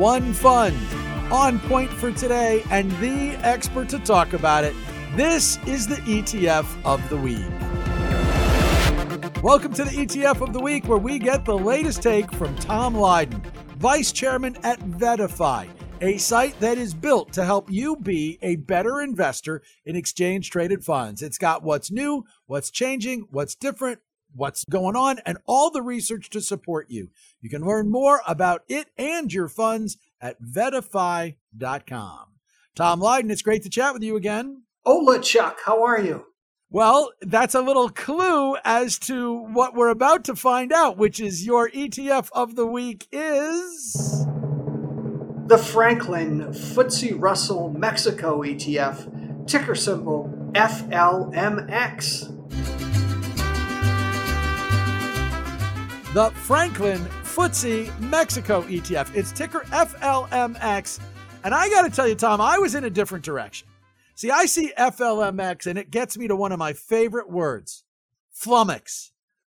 one fund on point for today and the expert to talk about it. This is the ETF of the week. Welcome to the ETF of the week, where we get the latest take from Tom Lydon, Vice Chairman at VettaFi a site that is built to help you be a better investor in exchange traded funds. It's got what's new, what's changing, what's different, what's going on, and all the research to support you. You can learn more about it and your funds at VettaFi.com. Tom Lydon, it's great to chat with you again. Hola, Chuck. How are you? Well, that's a little clue as to what we're about to find out, which is your ETF of the week is. The Franklin FTSE Russell Mexico ETF, ticker symbol FLMX. The Franklin FTSE Mexico ETF. It's ticker FLMX. And I got to tell you, Tom, I was in a different direction. See, I see FLMX and it gets me to one of my favorite words flummox.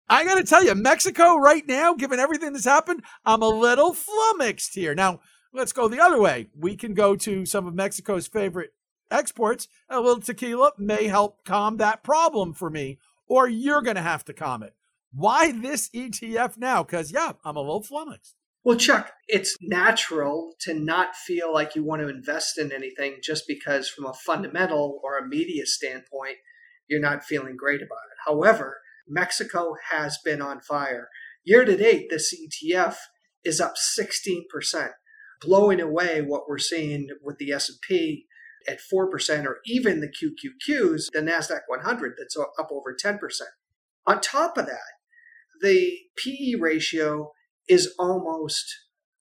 I got to tell you, Mexico right now, given everything that's happened, I'm a little flummoxed here. Now, let's go the other way. We can go to some of Mexico's favorite exports. A little tequila may help calm that problem for me, or you're going to have to calm it. Why this ETF now? Because, yeah, I'm a little flummoxed. Well, Chuck, it's natural to not feel like you want to invest in anything just because, from a fundamental or a media standpoint, you're not feeling great about it. However, Mexico has been on fire. Year to date, this ETF is up 16%, blowing away what we're seeing with the S&P at 4% or even the QQQs, the Nasdaq 100 that's up over 10%. On top of that, the PE ratio is almost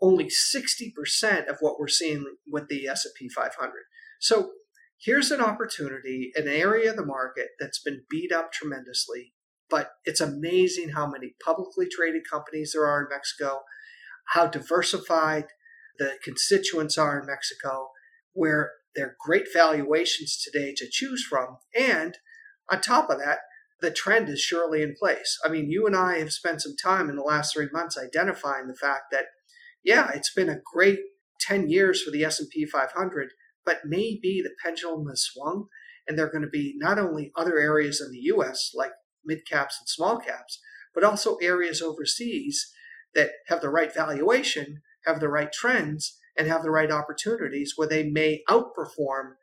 only 60% of what we're seeing with the S&P 500. So here's an opportunity, an area of the market that's been beat up tremendously, but it's amazing how many publicly traded companies there are in Mexico, how diversified the constituents are in Mexico, where there are great valuations today to choose from. And on top of that, the trend is surely in place. I mean, you and I have spent some time in the last three months identifying the fact that, yeah, it's been a great 10 years for the S&P 500, but maybe the pendulum has swung and there are going to be not only other areas in the U.S. like mid caps and small caps, but also areas overseas that have the right valuation, have the right trends, and have the right opportunities where they may outperform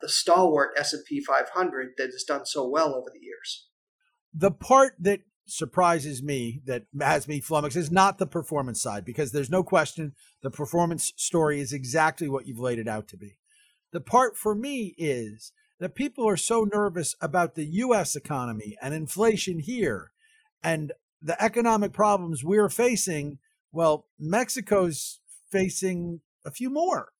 the stalwart S&P 500 that has done so well over the years the part that surprises me that has me flummoxed is not the performance side because there's no question the performance story is exactly what you've laid it out to be. The part for me is that people are so nervous about the US economy and inflation here and the economic problems we're facing. Well, Mexico's facing a few more.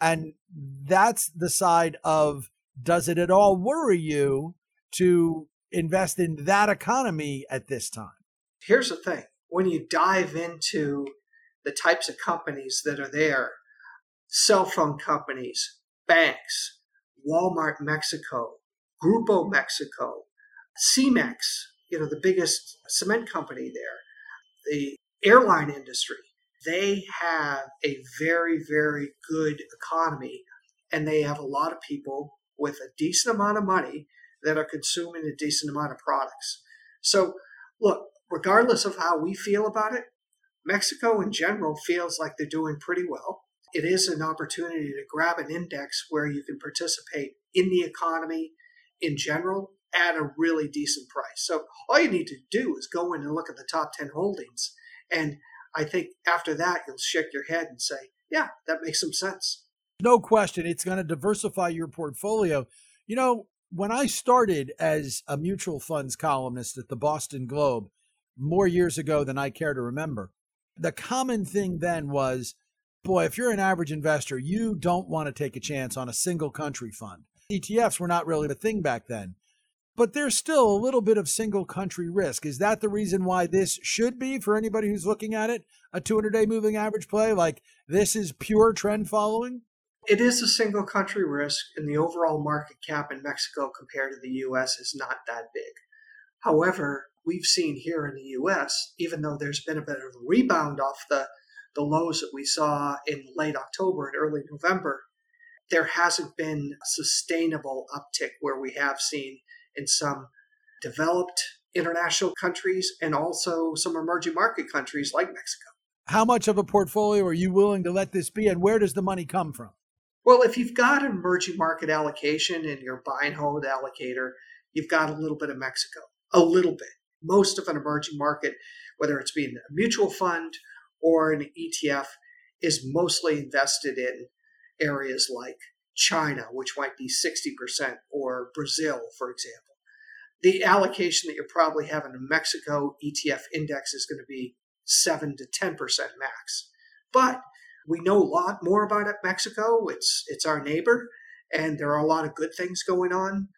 And that's the side of does it at all worry you to invest in that economy at this time. Here's the thing when you dive into the types of companies that are there cell phone companies, banks, Walmart Mexico, Grupo Mexico, Cemex, you know, the biggest cement company there, the airline industry, they have a very, very good economy and they have a lot of people with a decent amount of money that are consuming a decent amount of products. So, look, regardless of how we feel about it, Mexico in general feels like they're doing pretty well. It is an opportunity to grab an index where you can participate in the economy in general at a really decent price. So, all you need to do is go in and look at the top 10 holdings. And I think after that, you'll shake your head and say, yeah, that makes some sense. No question. It's going to diversify your portfolio. You know, when I started as a mutual funds columnist at the Boston Globe more years ago than I care to remember, the common thing then was boy, if you're an average investor, you don't want to take a chance on a single country fund. ETFs were not really the thing back then. But there's still a little bit of single country risk. Is that the reason why this should be, for anybody who's looking at it, a 200 day moving average play? Like this is pure trend following? It is a single country risk, and the overall market cap in Mexico compared to the US is not that big. However, we've seen here in the US, even though there's been a bit of a rebound off the the lows that we saw in late October and early November, there hasn't been a sustainable uptick where we have seen in some developed international countries and also some emerging market countries like Mexico. How much of a portfolio are you willing to let this be, and where does the money come from? Well, if you've got an emerging market allocation and you're buy and hold allocator, you've got a little bit of Mexico, a little bit. Most of an emerging market, whether it's being a mutual fund or an ETF, is mostly invested in areas like China, which might be 60%, or Brazil, for example the allocation that you're probably having in a Mexico ETF index is going to be 7 to 10% max. But we know a lot more about it, Mexico. It's it's our neighbor and there are a lot of good things going on.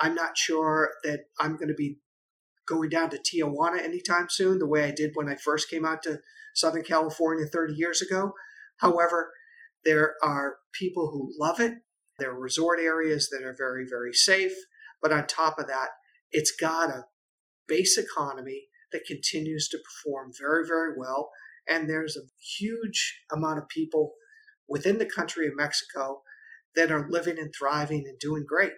I'm not sure that I'm going to be going down to Tijuana anytime soon the way I did when I first came out to Southern California 30 years ago. However, there are people who love it. There are resort areas that are very, very safe. But on top of that, it's got a base economy that continues to perform very, very well. And there's a huge amount of people within the country of Mexico that are living and thriving and doing great.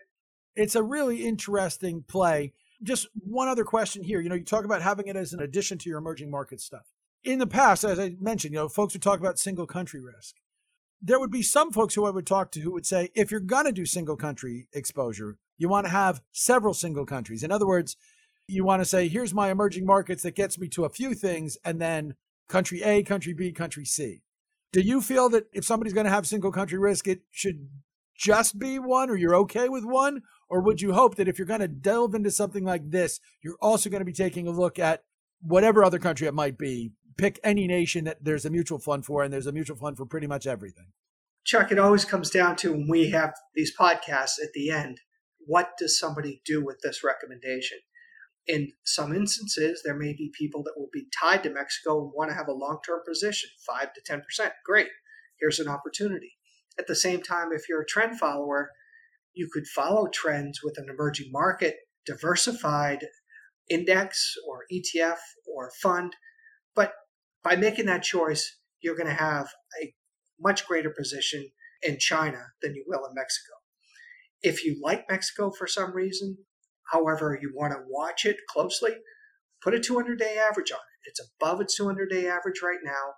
It's a really interesting play. Just one other question here. You know, you talk about having it as an addition to your emerging market stuff. In the past, as I mentioned, you know, folks would talk about single country risk. There would be some folks who I would talk to who would say, if you're going to do single country exposure, you want to have several single countries. In other words, you want to say, here's my emerging markets that gets me to a few things, and then country A, country B, country C. Do you feel that if somebody's going to have single country risk, it should just be one, or you're okay with one? Or would you hope that if you're going to delve into something like this, you're also going to be taking a look at whatever other country it might be? Pick any nation that there's a mutual fund for, and there's a mutual fund for pretty much everything. Chuck, it always comes down to when we have these podcasts at the end what does somebody do with this recommendation? In some instances, there may be people that will be tied to Mexico and want to have a long term position, 5 to 10%. Great. Here's an opportunity. At the same time, if you're a trend follower, you could follow trends with an emerging market, diversified index or ETF or fund. But by making that choice, you're going to have a much greater position in China than you will in Mexico. If you like Mexico for some reason, however, you want to watch it closely, put a 200 day average on it. It's above its 200 day average right now.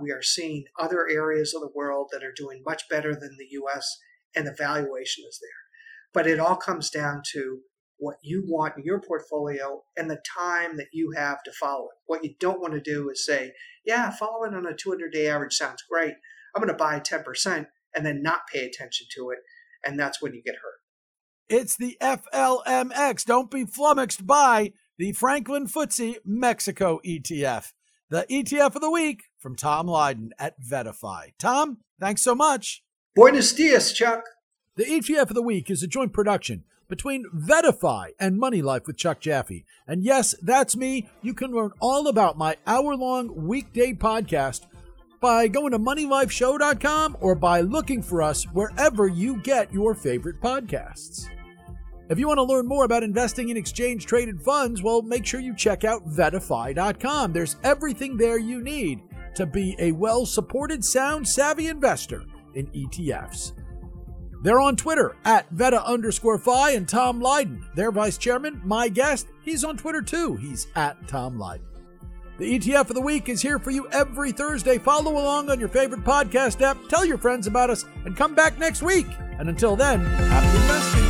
We are seeing other areas of the world that are doing much better than the US, and the valuation is there. But it all comes down to what you want in your portfolio and the time that you have to follow it. What you don't want to do is say, yeah, following on a 200 day average sounds great. I'm going to buy 10% and then not pay attention to it and that's when you get hurt. It's the FLMX. Don't be flummoxed by the Franklin FTSE Mexico ETF. The ETF of the week from Tom Lydon at VettaFi. Tom, thanks so much. Buenos dias, Chuck. The ETF of the week is a joint production between VettaFi and Money Life with Chuck Jaffe. And yes, that's me. You can learn all about my hour long weekday podcast by going to moneylifeshow.com or by looking for us wherever you get your favorite podcasts. If you want to learn more about investing in exchange traded funds, well, make sure you check out VettaFi.com. There's everything there you need to be a well supported, sound, savvy investor in ETFs. They're on Twitter at Veta underscore Fi and Tom Lydon, their vice chairman, my guest. He's on Twitter too. He's at Tom Lydon. The ETF of the week is here for you every Thursday. Follow along on your favorite podcast app, tell your friends about us, and come back next week. And until then, happy investing.